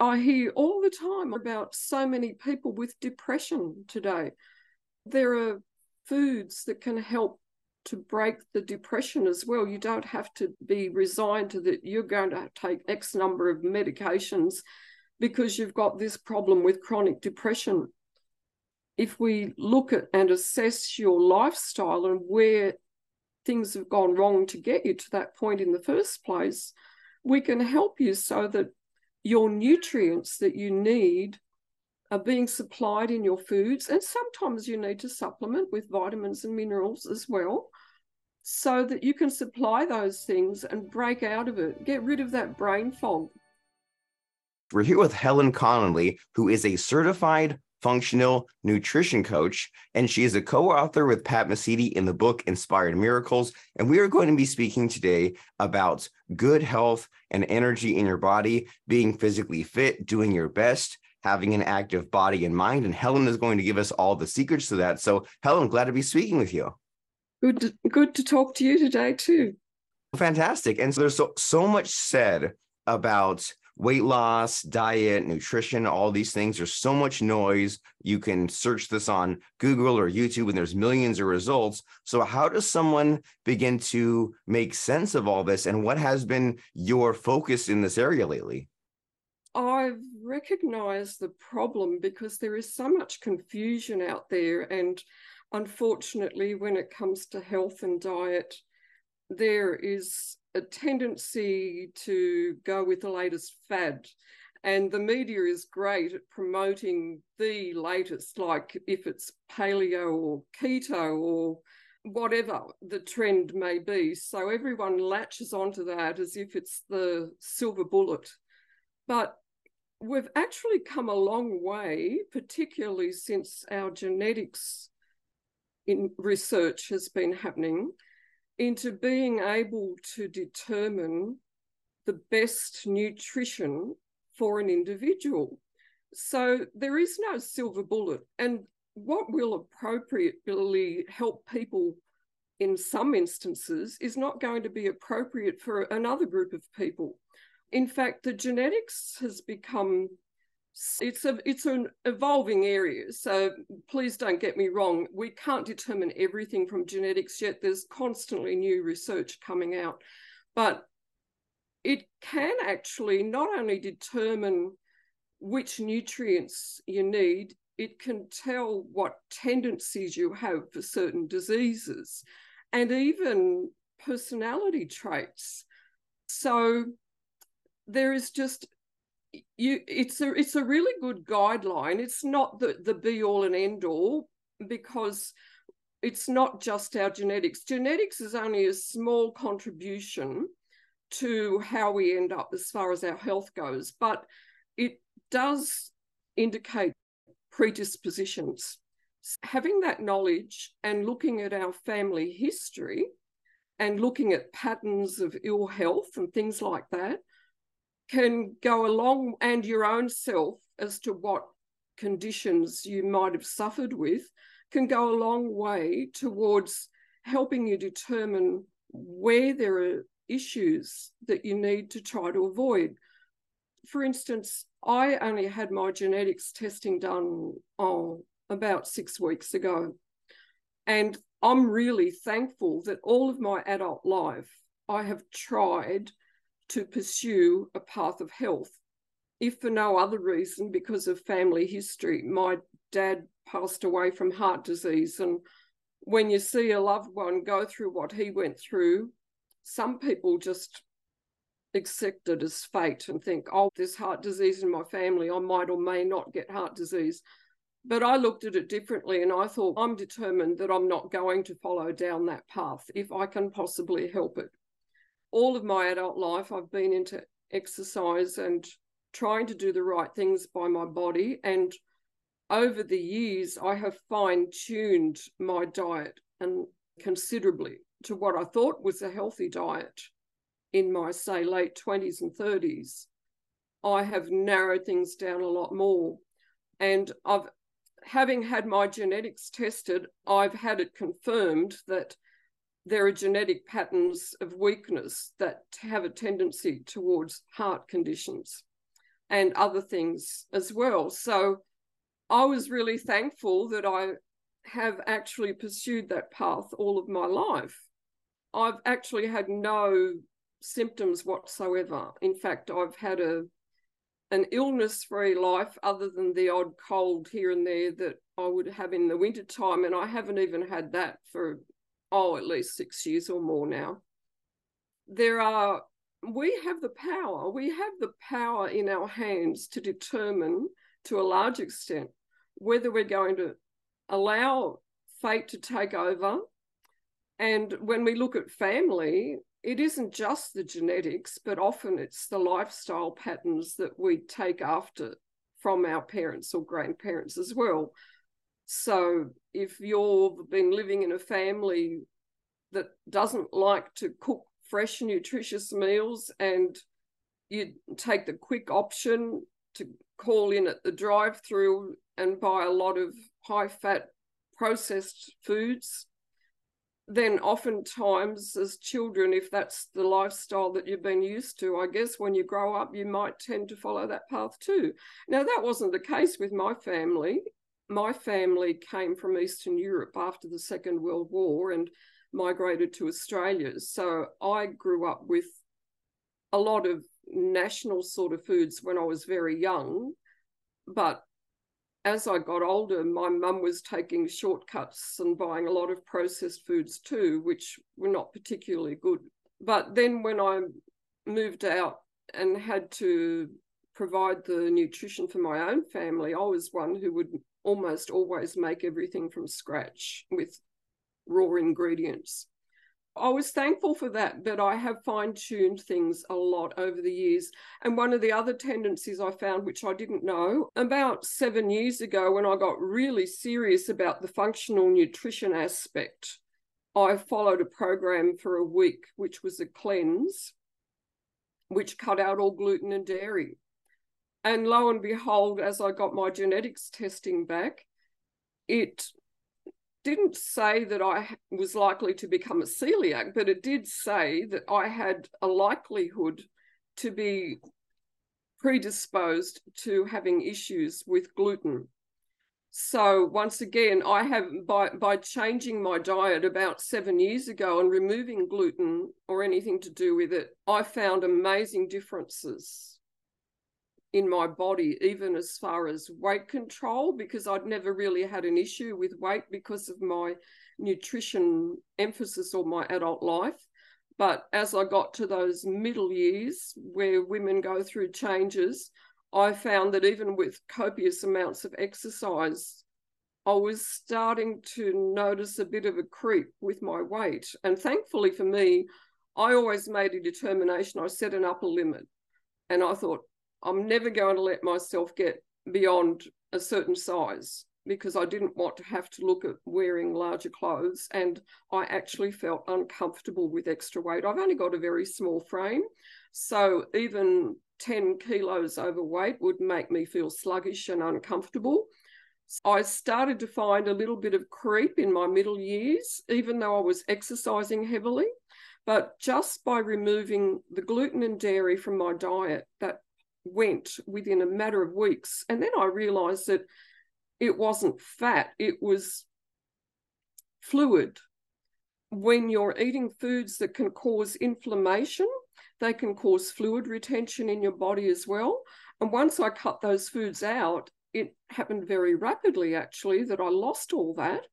I hear all the time about so many people with depression today. There are foods that can help to break the depression as well. You don't have to be resigned to that you're going to take X number of medications because you've got this problem with chronic depression. If we look at and assess your lifestyle and where things have gone wrong to get you to that point in the first place, we can help you so that your nutrients that you need are being supplied in your foods. And sometimes you need to supplement with vitamins and minerals as well, so that you can supply those things and break out of it, get rid of that brain fog. We're here with Helen Connolly, who is a certified functional nutrition coach, and she is a co author with Pat Mesiti in the book Inspired Miracles. And we are going to be speaking today about good health and energy in your body, being physically fit, doing your best. Having an active body and mind. And Helen is going to give us all the secrets to that. So, Helen, glad to be speaking with you. Good to, good to talk to you today, too. Fantastic. And so, there's so, so much said about weight loss, diet, nutrition, all these things. There's so much noise. You can search this on Google or YouTube, and there's millions of results. So, how does someone begin to make sense of all this? And what has been your focus in this area lately? I've recognized the problem because there is so much confusion out there. And unfortunately, when it comes to health and diet, there is a tendency to go with the latest fad. And the media is great at promoting the latest, like if it's paleo or keto or whatever the trend may be. So everyone latches onto that as if it's the silver bullet. But we've actually come a long way, particularly since our genetics in research has been happening into being able to determine the best nutrition for an individual. So there is no silver bullet. And what will appropriately help people in some instances is not going to be appropriate for another group of people. In fact, the genetics has become it's a it's an evolving area so please don't get me wrong we can't determine everything from genetics yet there's constantly new research coming out. But it can actually not only determine which nutrients you need it can tell what tendencies you have for certain diseases and even personality traits. So there is just you it's a it's a really good guideline. It's not the the be all and end all because it's not just our genetics. Genetics is only a small contribution to how we end up as far as our health goes but it does indicate predispositions. Having that knowledge and looking at our family history and looking at patterns of ill health and things like that can go along and your own self as to what conditions you might have suffered with can go a long way towards helping you determine where there are issues that you need to try to avoid. For instance, I only had my genetics testing done oh, about six weeks ago. And I'm really thankful that all of my adult life I have tried to pursue a path of health. If for no other reason, because of family history, my dad passed away from heart disease. And when you see a loved one go through what he went through, some people just accept it as fate and think, oh, there's heart disease in my family. I might or may not get heart disease. But I looked at it differently and I thought, I'm determined that I'm not going to follow down that path if I can possibly help it all of my adult life, I've been into exercise and trying to do the right things by my body. And over the years, I have fine tuned my diet and considerably to what I thought was a healthy diet in my, say, late 20s and 30s. I have narrowed things down a lot more. And I've, having had my genetics tested, I've had it confirmed that there are genetic patterns of weakness that have a tendency towards heart conditions. and other things as well. So I was really thankful that I have actually pursued that path all of my life. I've actually had no symptoms whatsoever. In fact, I've had a an illness-free life other than the odd cold here and there that I would have in the winter time And I haven't even had that for oh, at least six years or more now. There are we have the power, we have the power in our hands to determine to a large extent whether we're going to allow fate to take over. And when we look at family, it isn't just the genetics, but often it's the lifestyle patterns that we take after from our parents or grandparents as well. So if you've been living in a family that doesn't like to cook fresh, nutritious meals and you take the quick option to call in at the drive through and buy a lot of high fat processed foods, then oftentimes as children, if that's the lifestyle that you've been used to, I guess when you grow up, you might tend to follow that path too. Now, that wasn't the case with my family. My family came from Eastern Europe after the Second World War and migrated to Australia. So I grew up with a lot of national sort of foods when I was very young. But as I got older, my mum was taking shortcuts and buying a lot of processed foods too, which were not particularly good. But then when I moved out and had to provide the nutrition for my own family, I was one who would almost always make everything from scratch with raw ingredients. I was thankful for that, but I have fine tuned things a lot over the years. And one of the other tendencies I found, which I didn't know, about seven years ago, when I got really serious about the functional nutrition aspect, I followed a program for a week, which was a cleanse, which cut out all gluten and dairy. And lo and behold, as I got my genetics testing back, it didn't say that I was likely to become a celiac, but it did say that I had a likelihood to be predisposed to having issues with gluten. So once again, I have by by changing my diet about seven years ago and removing gluten or anything to do with it, I found amazing differences in my body, even as far as weight control, because I'd never really had an issue with weight because of my nutrition emphasis all my adult life. But as I got to those middle years where women go through changes, I found that even with copious amounts of exercise, I was starting to notice a bit of a creep with my weight. And thankfully for me, I always made a determination. I set an upper limit. And I thought, I'm never going to let myself get beyond a certain size because I didn't want to have to look at wearing larger clothes. And I actually felt uncomfortable with extra weight. I've only got a very small frame. So even 10 kilos overweight would make me feel sluggish and uncomfortable. I started to find a little bit of creep in my middle years, even though I was exercising heavily. But just by removing the gluten and dairy from my diet, that went within a matter of weeks. And then I realized that it wasn't fat, it was fluid. When you're eating foods that can cause inflammation, they can cause fluid retention in your body as well. And once I cut those foods out, it happened very rapidly, actually, that I lost all that.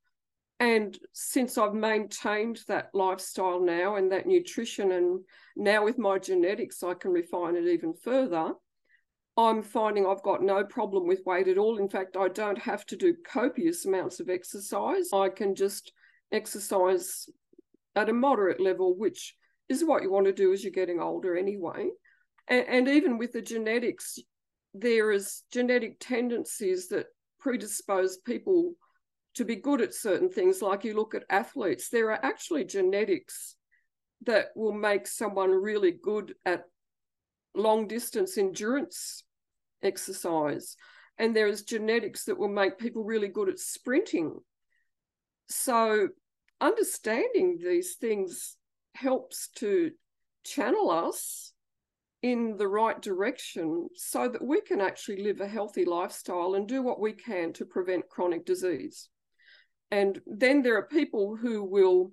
And since I've maintained that lifestyle now and that nutrition, and now with my genetics, I can refine it even further. I'm finding I've got no problem with weight at all. In fact, I don't have to do copious amounts of exercise. I can just exercise at a moderate level, which is what you want to do as you're getting older anyway. And, and even with the genetics, there is genetic tendencies that predispose people to be good at certain things. Like you look at athletes, there are actually genetics that will make someone really good at long distance endurance exercise. And there is genetics that will make people really good at sprinting. So, understanding these things helps to channel us in the right direction so that we can actually live a healthy lifestyle and do what we can to prevent chronic disease. And then there are people who will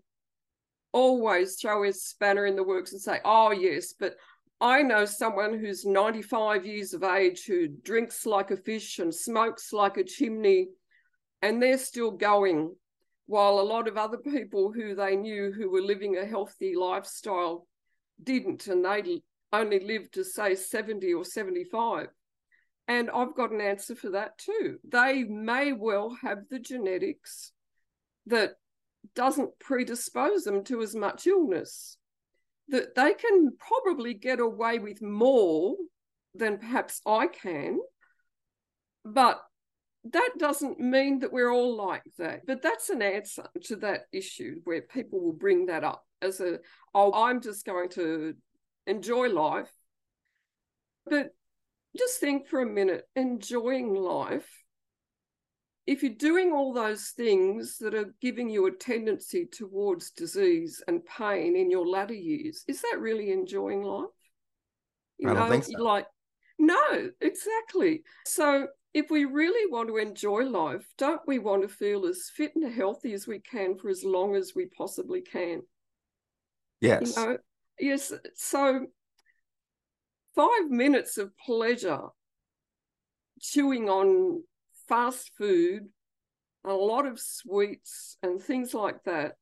always throw a spanner in the works and say, oh, yes, but I know someone who's 95 years of age who drinks like a fish and smokes like a chimney, and they're still going. While a lot of other people who they knew who were living a healthy lifestyle didn't, and they only lived to say 70 or 75. And I've got an answer for that too. They may well have the genetics that doesn't predispose them to as much illness. That they can probably get away with more than perhaps I can. But that doesn't mean that we're all like that. But that's an answer to that issue where people will bring that up as a, oh, I'm just going to enjoy life. But just think for a minute enjoying life. If you're doing all those things that are giving you a tendency towards disease and pain in your latter years, is that really enjoying life? You I don't know, think so. Like, no, exactly. So if we really want to enjoy life, don't we want to feel as fit and healthy as we can for as long as we possibly can? Yes. You know, Yes. So five minutes of pleasure chewing on fast food, a lot of sweets and things like that.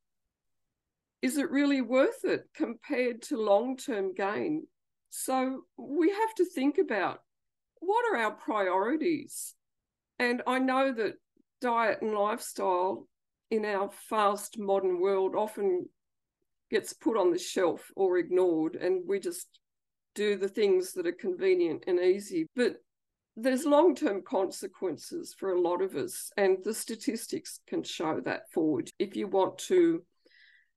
Is it really worth it compared to long term gain? So we have to think about what are our priorities? And I know that diet and lifestyle in our fast modern world often gets put on the shelf or ignored, and we just do the things that are convenient and easy. But there's long term consequences for a lot of us, and the statistics can show that forward. If you want to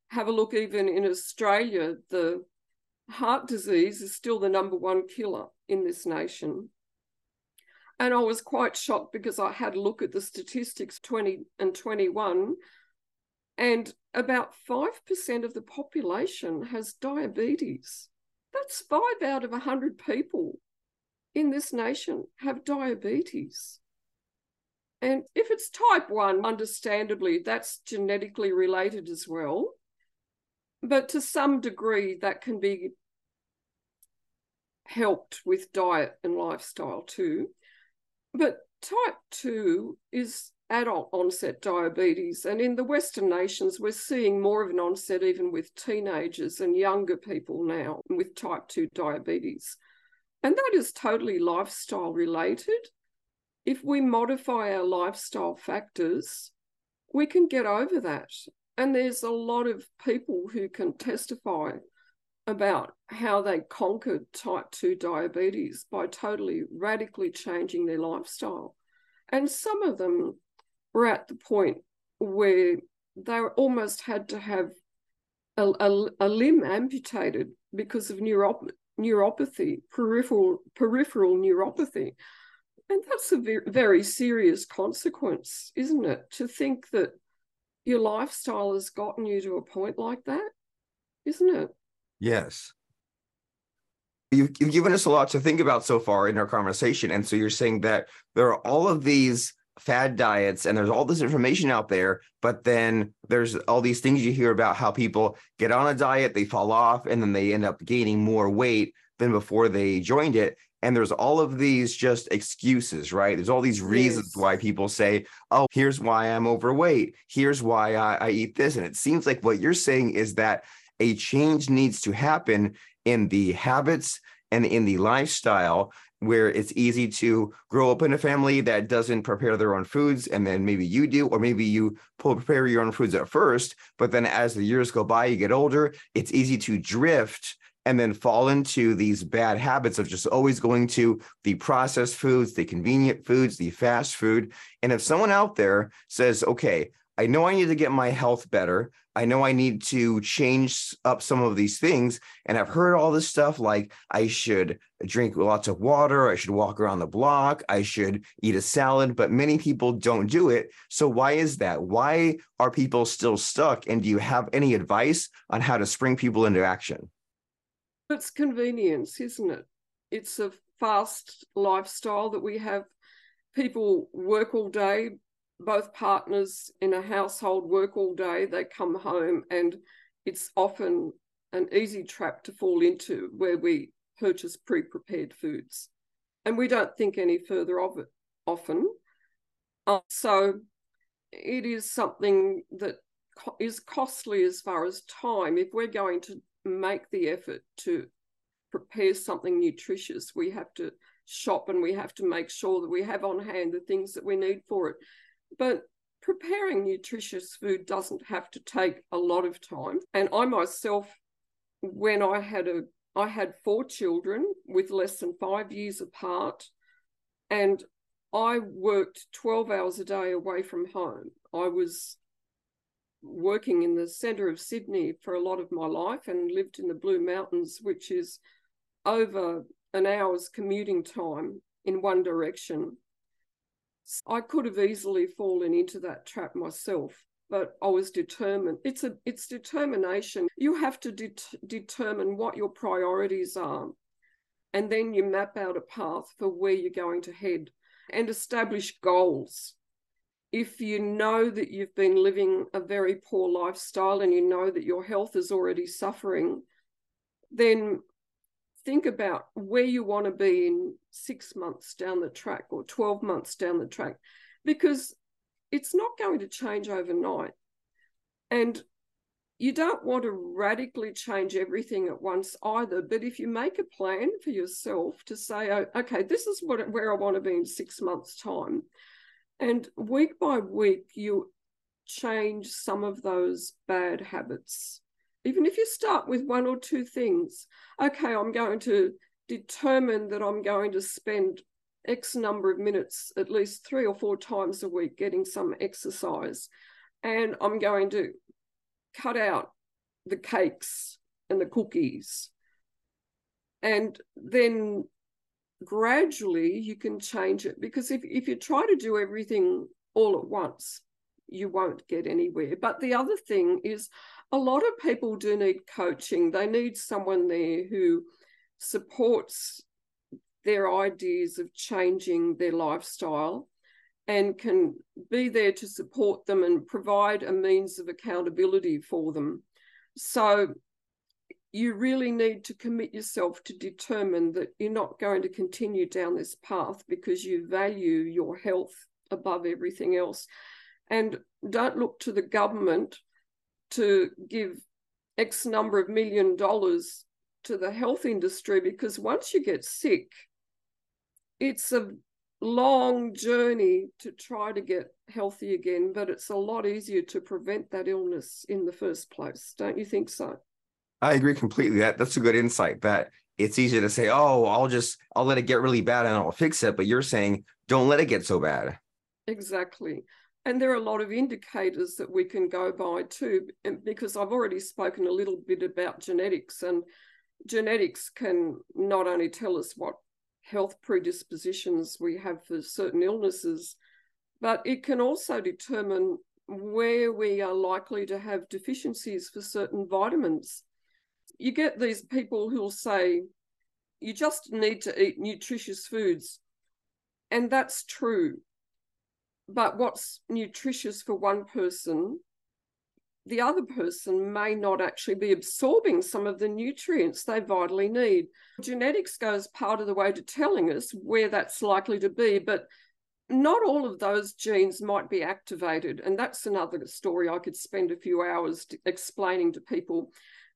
have a look, even in Australia, the heart disease is still the number one killer in this nation. And I was quite shocked because I had a look at the statistics 20 and 21 and about 5% of the population has diabetes. That's five out of 100 people in this nation have diabetes. And if it's type 1, understandably, that's genetically related as well. But to some degree, that can be helped with diet and lifestyle too. But type 2 is adult onset diabetes. And in the Western nations, we're seeing more of an onset even with teenagers and younger people now with type 2 diabetes. And that is totally lifestyle related. If we modify our lifestyle factors, we can get over that. And there's a lot of people who can testify about how they conquered type 2 diabetes by totally radically changing their lifestyle. And some of them were at the point where they almost had to have a, a, a limb amputated because of neurop- neuropathy, peripheral peripheral neuropathy. And that's a very, serious consequence, isn't it? To think that your lifestyle has gotten you to a point like that, isn't it? Yes. You've given us a lot to think about so far in our conversation. And so you're saying that there are all of these fad diets and there's all this information out there but then there's all these things you hear about how people get on a diet they fall off and then they end up gaining more weight than before they joined it. And there's all of these just excuses right? There's all these reasons yes. why people say oh here's why i'm overweight. Here's why I, I eat this. And it seems like what you're saying is that a change needs to happen in the habits and in the lifestyle where it's easy to grow up in a family that doesn't prepare their own foods and then maybe you do or maybe you prepare your own foods at first but then as the years go by you get older it's easy to drift and then fall into these bad habits of just always going to the processed foods the convenient foods the fast food. And if someone out there says okay I know I need to get my health better. I know I need to change up some of these things. And I've heard all this stuff like I should drink lots of water, I should walk around the block, I should eat a salad, but many people don't do it. So, why is that? Why are people still stuck? And do you have any advice on how to spring people into action? It's convenience, isn't it? it's a fast lifestyle that we have. People work all day, both partners in a household work all day. They come home, and it's often an easy trap to fall into where we purchase pre prepared foods. And we don't think any further of it often. Uh, so it is something that co- is costly as far as time. If we're going to make the effort to prepare something nutritious, we have to shop and we have to make sure that we have on hand the things that we need for it. But preparing nutritious food doesn't have to take a lot of time. And I myself, when I had a I had four children with less than five years apart, and I worked 12 hours a day away from home. I was working in the centre of Sydney for a lot of my life and lived in the Blue Mountains, which is over an hour's commuting time in one direction. I could have easily fallen into that trap myself, but I was determined. It's a it's determination. You have to det- determine what your priorities are, and then you map out a path for where you're going to head and establish goals. If you know that you've been living a very poor lifestyle and you know that your health is already suffering, then think about where you want to be in six months down the track or 12 months down the track, because it's not going to change overnight. And you don't want to radically change everything at once either. But if you make a plan for yourself to say, oh, okay, this is what where I want to be in six months' time, and week by week you change some of those bad habits even if you start with one or two things, okay, I'm going to determine that I'm going to spend X number of minutes, at least three or four times a week, getting some exercise. And I'm going to cut out the cakes and the cookies. And then gradually you can change it because if, if you try to do everything all at once, you won't get anywhere. But the other thing is, a lot of people do need coaching. They need someone there who supports their ideas of changing their lifestyle and can be there to support them and provide a means of accountability for them. So you really need to commit yourself to determine that you're not going to continue down this path because you value your health above everything else. And don't look to the government to give X number of million dollars to the health industry because once you get sick, it's a long journey to try to get healthy again, but it's a lot easier to prevent that illness in the first place. Don't you think so? I agree completely. That that's a good insight. That it's easy to say, "Oh, I'll just I'll let it get really bad and I'll fix it," but you're saying, "Don't let it get so bad." Exactly. And there are a lot of indicators that we can go by too, because I've already spoken a little bit about genetics, and genetics can not only tell us what health predispositions we have for certain illnesses, but it can also determine where we are likely to have deficiencies for certain vitamins. You get these people who'll say, you just need to eat nutritious foods. And that's true but what's nutritious for one person the other person may not actually be absorbing some of the nutrients they vitally need. Genetics goes part of the way to telling us where that's likely to be, but not all of those genes might be activated. And that's another story I could spend a few hours explaining to people.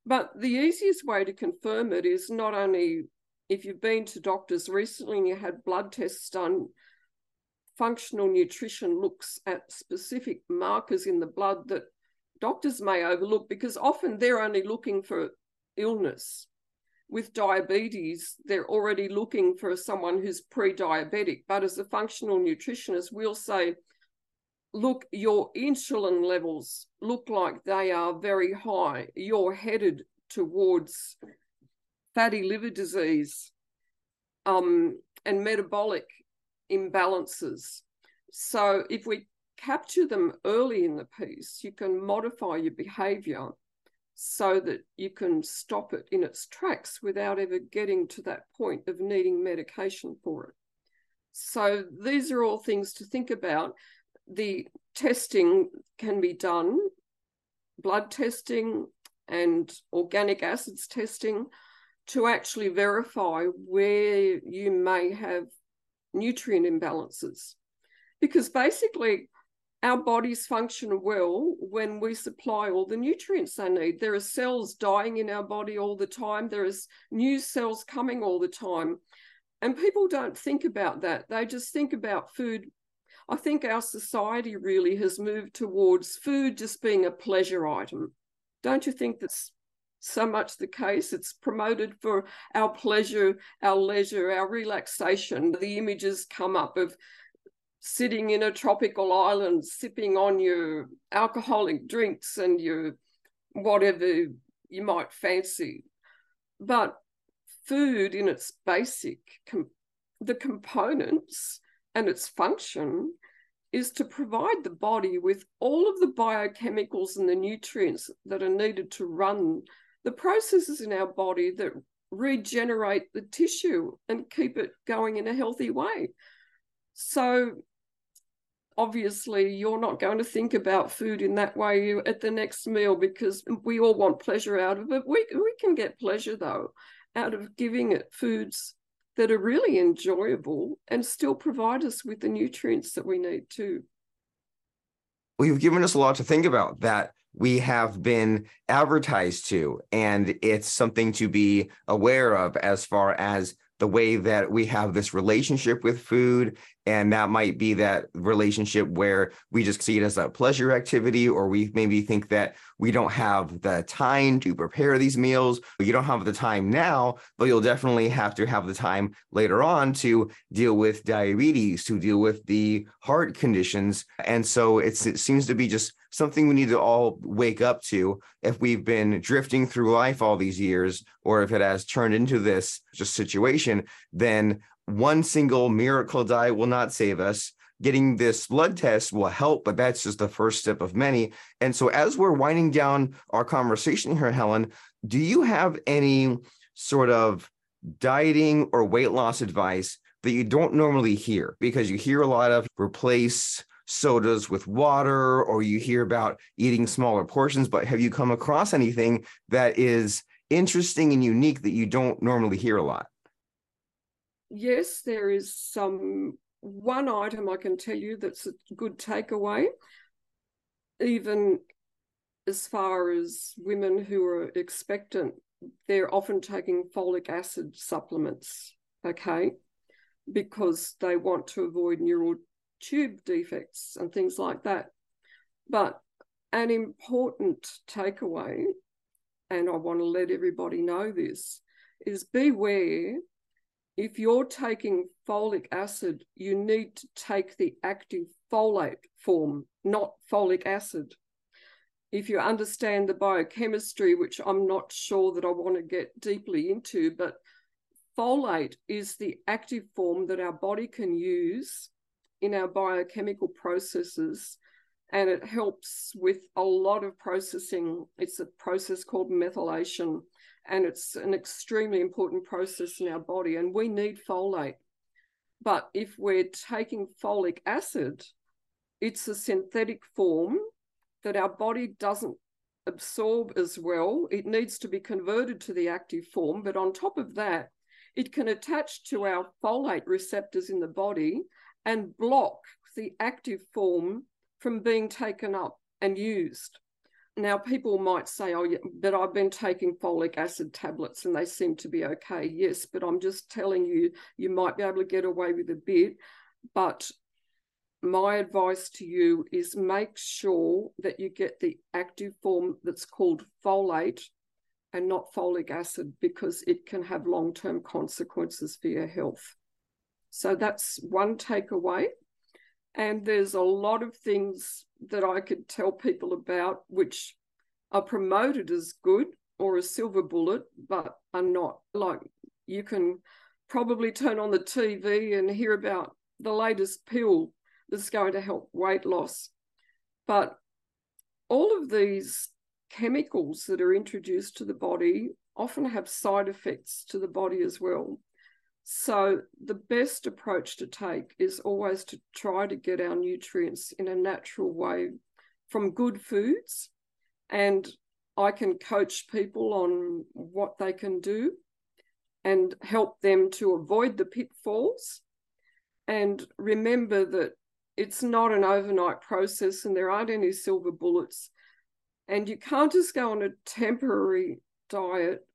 But the easiest way to confirm it is not only if you've been to doctors recently and you had blood tests done, functional nutrition looks at specific markers in the blood that doctors may overlook because often they're only looking for illness. With diabetes, they're already looking for someone who's pre diabetic. But as a functional nutritionist, we'll say, look, your insulin levels look like they are very high. You're headed towards fatty liver disease um, and metabolic imbalances. So if we capture them early in the piece, you can modify your behavior so that you can stop it in its tracks without ever getting to that point of needing medication for it. So these are all things to think about. The testing can be done, blood testing and organic acids testing to actually verify where you may have nutrient imbalances. Because basically, our bodies function well when we supply all the nutrients they need. There are cells dying in our body all the time, there is new cells coming all the time. And people don't think about that. They just think about food. I think our society really has moved towards food just being a pleasure item. Don't you think that's so much the case? It's promoted for our pleasure, our leisure, our relaxation. The images come up of sitting in a tropical island, sipping on your alcoholic drinks and your whatever you might fancy. But food, in its basic, com- the components and its function is to provide the body with all of the biochemicals and the nutrients that are needed to run the processes in our body that regenerate the tissue and keep it going in a healthy way. So obviously you're not going to think about food in that way at the next meal because we all want pleasure out of it. We we can get pleasure though out of giving it foods that are really enjoyable and still provide us with the nutrients that we need too. Well, you've given us a lot to think about that we have been advertised to, and it's something to be aware of as far as the way that we have this relationship with food. And that might be that relationship where we just see it as a pleasure activity or we maybe think that we don't have the time to prepare these meals. You don't have the time now but you'll definitely have to have the time later on to deal with diabetes to deal with the heart conditions. And so it seems to be just something we need to all wake up to if we've been drifting through life all these years or if it has turned into this just situation then one single miracle diet will not save us. Getting this blood test will help, but that's just the first step of many. And so, as we're winding down our conversation here, Helen, do you have any sort of dieting or weight loss advice that you don't normally hear? Because you hear a lot of replace sodas with water, or you hear about eating smaller portions, but have you come across anything that is interesting and unique that you don't normally hear a lot? yes, there is some one item I can tell you that's a good takeaway, even as far as women who are expectant, they're often taking folic acid supplements, okay, because they want to avoid neural tube defects and things like that. But an important takeaway, and I want to let everybody know this, is beware if you're taking folic acid, you need to take the active folate form, not folic acid. If you understand the biochemistry, which I'm not sure that I want to get deeply into, but folate is the active form that our body can use in our biochemical processes and it helps with a lot of processing. It's a process called methylation and it's an extremely important process in our body, and we need folate. But if we're taking folic acid, it's a synthetic form that our body doesn't absorb as well. It needs to be converted to the active form. But on top of that, it can attach to our folate receptors in the body and block the active form from being taken up and used. Now, people might say, oh, yeah, but I've been taking folic acid tablets and they seem to be okay. Yes, but I'm just telling you, you might be able to get away with a bit. But my advice to you is make sure that you get the active form that's called folate and not folic acid because it can have long term consequences for your health. So that's one takeaway. And there's a lot of things that I could tell people about which are promoted as good or a silver bullet, but are not. Like you can probably turn on the TV and hear about the latest pill that's going to help weight loss. But all of these chemicals that are introduced to the body often have side effects to the body as well. So, the best approach to take is always to try to get our nutrients in a natural way from good foods. And I can coach people on what they can do and help them to avoid the pitfalls. And remember that it's not an overnight process and there aren't any silver bullets. And you can't just go on a temporary diet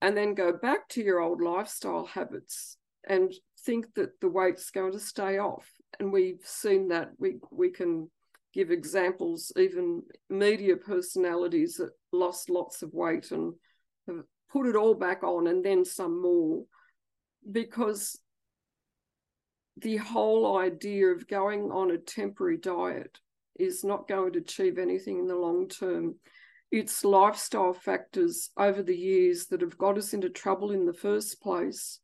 and then go back to your old lifestyle habits and think that the weight's going to stay off. And we've seen that we we can give examples, even media personalities that lost lots of weight and have put it all back on and then some more, because the whole idea of going on a temporary diet is not going to achieve anything in the long term. It's lifestyle factors over the years that have got us into trouble in the first place.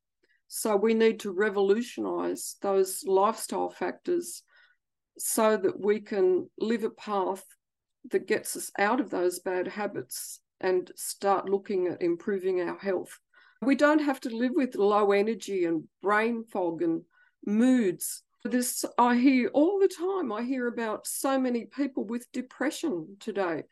So we need to revolutionize those lifestyle factors so that we can live a path that gets us out of those bad habits and start looking at improving our health. We don't have to live with low energy and brain fog and moods. This I hear all the time. I hear about so many people with depression today.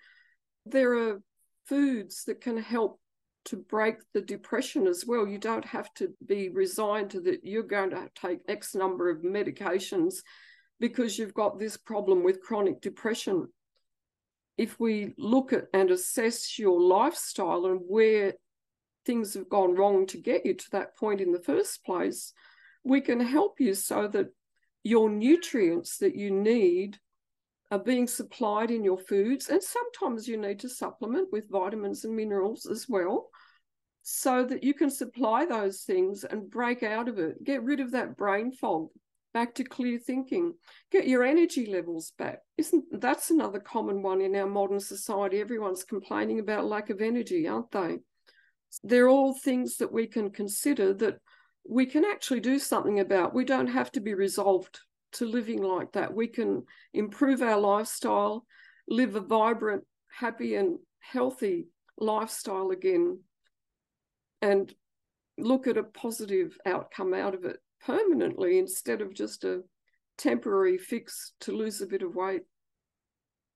There are foods that can help to break the depression as well. You don't have to be resigned to that you're going to take X number of medications because you've got this problem with chronic depression. If we look at and assess your lifestyle and where things have gone wrong to get you to that point in the first place, we can help you so that your nutrients that you need are being supplied in your foods. And sometimes you need to supplement with vitamins and minerals as well, so that you can supply those things and break out of it, get rid of that brain fog, back to clear thinking, get your energy levels back. Isn't that's another common one in our modern society? Everyone's complaining about lack of energy, aren't they? They're all things that we can consider that we can actually do something about. We don't have to be resolved to living like that. We can improve our lifestyle, live a vibrant, happy, and healthy lifestyle again, and look at a positive outcome out of it permanently instead of just a temporary fix to lose a bit of weight.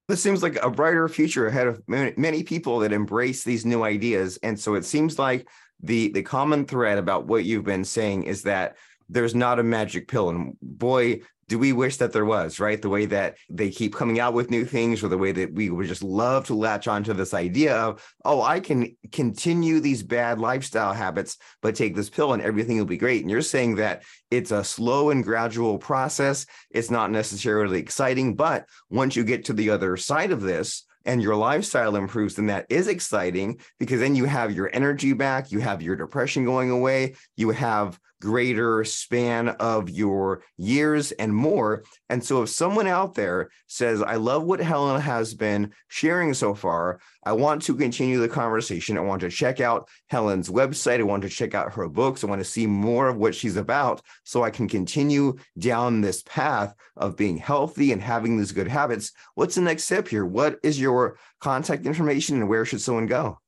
This seems like a brighter future ahead of many people that embrace these new ideas. And so it seems like the the common thread about what you've been saying is that there's not a magic pill and boy do we wish that there was, right? The way that they keep coming out with new things, or the way that we would just love to latch onto this idea of, oh, I can continue these bad lifestyle habits, but take this pill and everything will be great. And you're saying that it's a slow and gradual process. It's not necessarily exciting, but once you get to the other side of this, and your lifestyle improves, then that is exciting because then you have your energy back, you have your depression going away, you have greater span of your years and more. And so, if someone out there says, I love what Helen has been sharing so far, I want to continue the conversation. I want to check out Helen's website. I want to check out her books. I want to see more of what she's about so I can continue down this path of being healthy and having these good habits. What's the next step here? What is your contact information and where should someone go?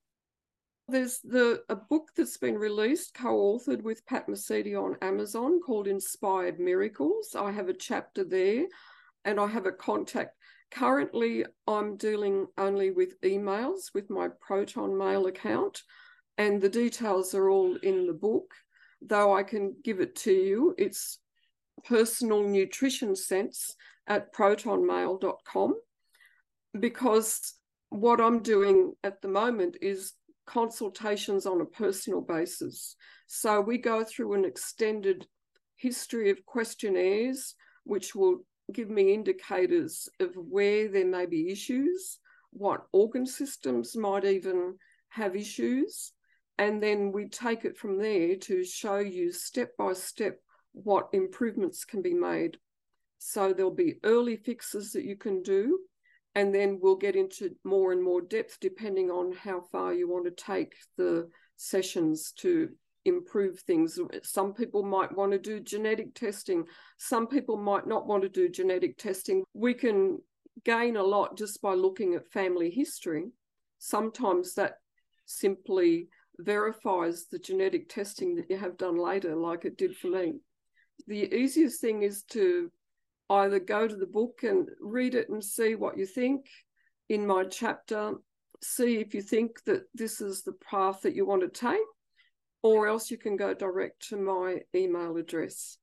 There's the a book that's been released, co-authored with Pat Mesiti on Amazon called Inspired Miracles. I have a chapter there and I have a contact. Currently, I'm dealing only with emails with my Proton Mail account, and the details are all in the book, though I can give it to you. It's personal nutrition sense at protonmail.com because what I'm doing at the moment is consultations on a personal basis. So we go through an extended history of questionnaires, which will give me indicators of where there may be issues, what organ systems might even have issues. And then we take it from there to show you step by step what improvements can be made. So there'll be early fixes that you can do and then we'll get into more and more depth depending on how far you want to take the sessions to improve things. Some people might want to do genetic testing, some people might not want to do genetic testing. We can gain a lot just by looking at family history sometimes that simply verifies the genetic testing that you have done later, like it did for me. The easiest thing is to either go to the book and read it and see what you think in my chapter, see if you think that this is the path that you want to take, or else you can go direct to my email address.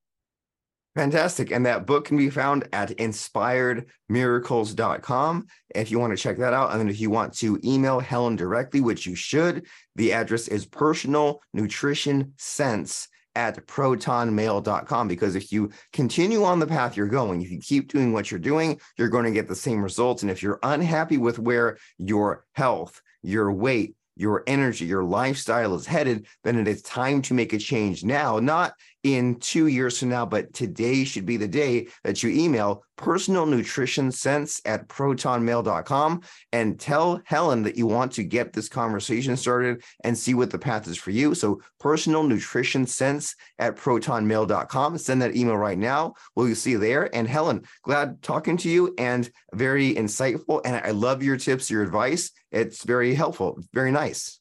Fantastic. And that book can be found at inspiredmiracles.com if you want to check that out. And then if you want to email Helen directly, which you should, the address is personal nutrition sense at protonmail.com because if you continue on the path you're going, if you keep doing what you're doing, you're going to get the same results. And if you're unhappy with where your health, your weight, your energy, your lifestyle is headed, then it is time to make a change now, not in two years from now, but today should be the day that you email personal nutrition sense at protonmail.com and tell Helen that you want to get this conversation started and see what the path is for you. So personal nutrition sense at protonmail.com. Send that email right now. We'll see you there. And Helen, glad talking to you and very insightful. And I love your tips, your advice. It's very helpful. Very nice.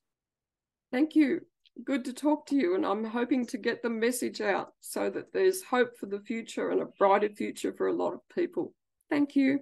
Thank you good to talk to you. And I'm hoping to get the message out so that there's hope for the future and a brighter future for a lot of people. Thank you.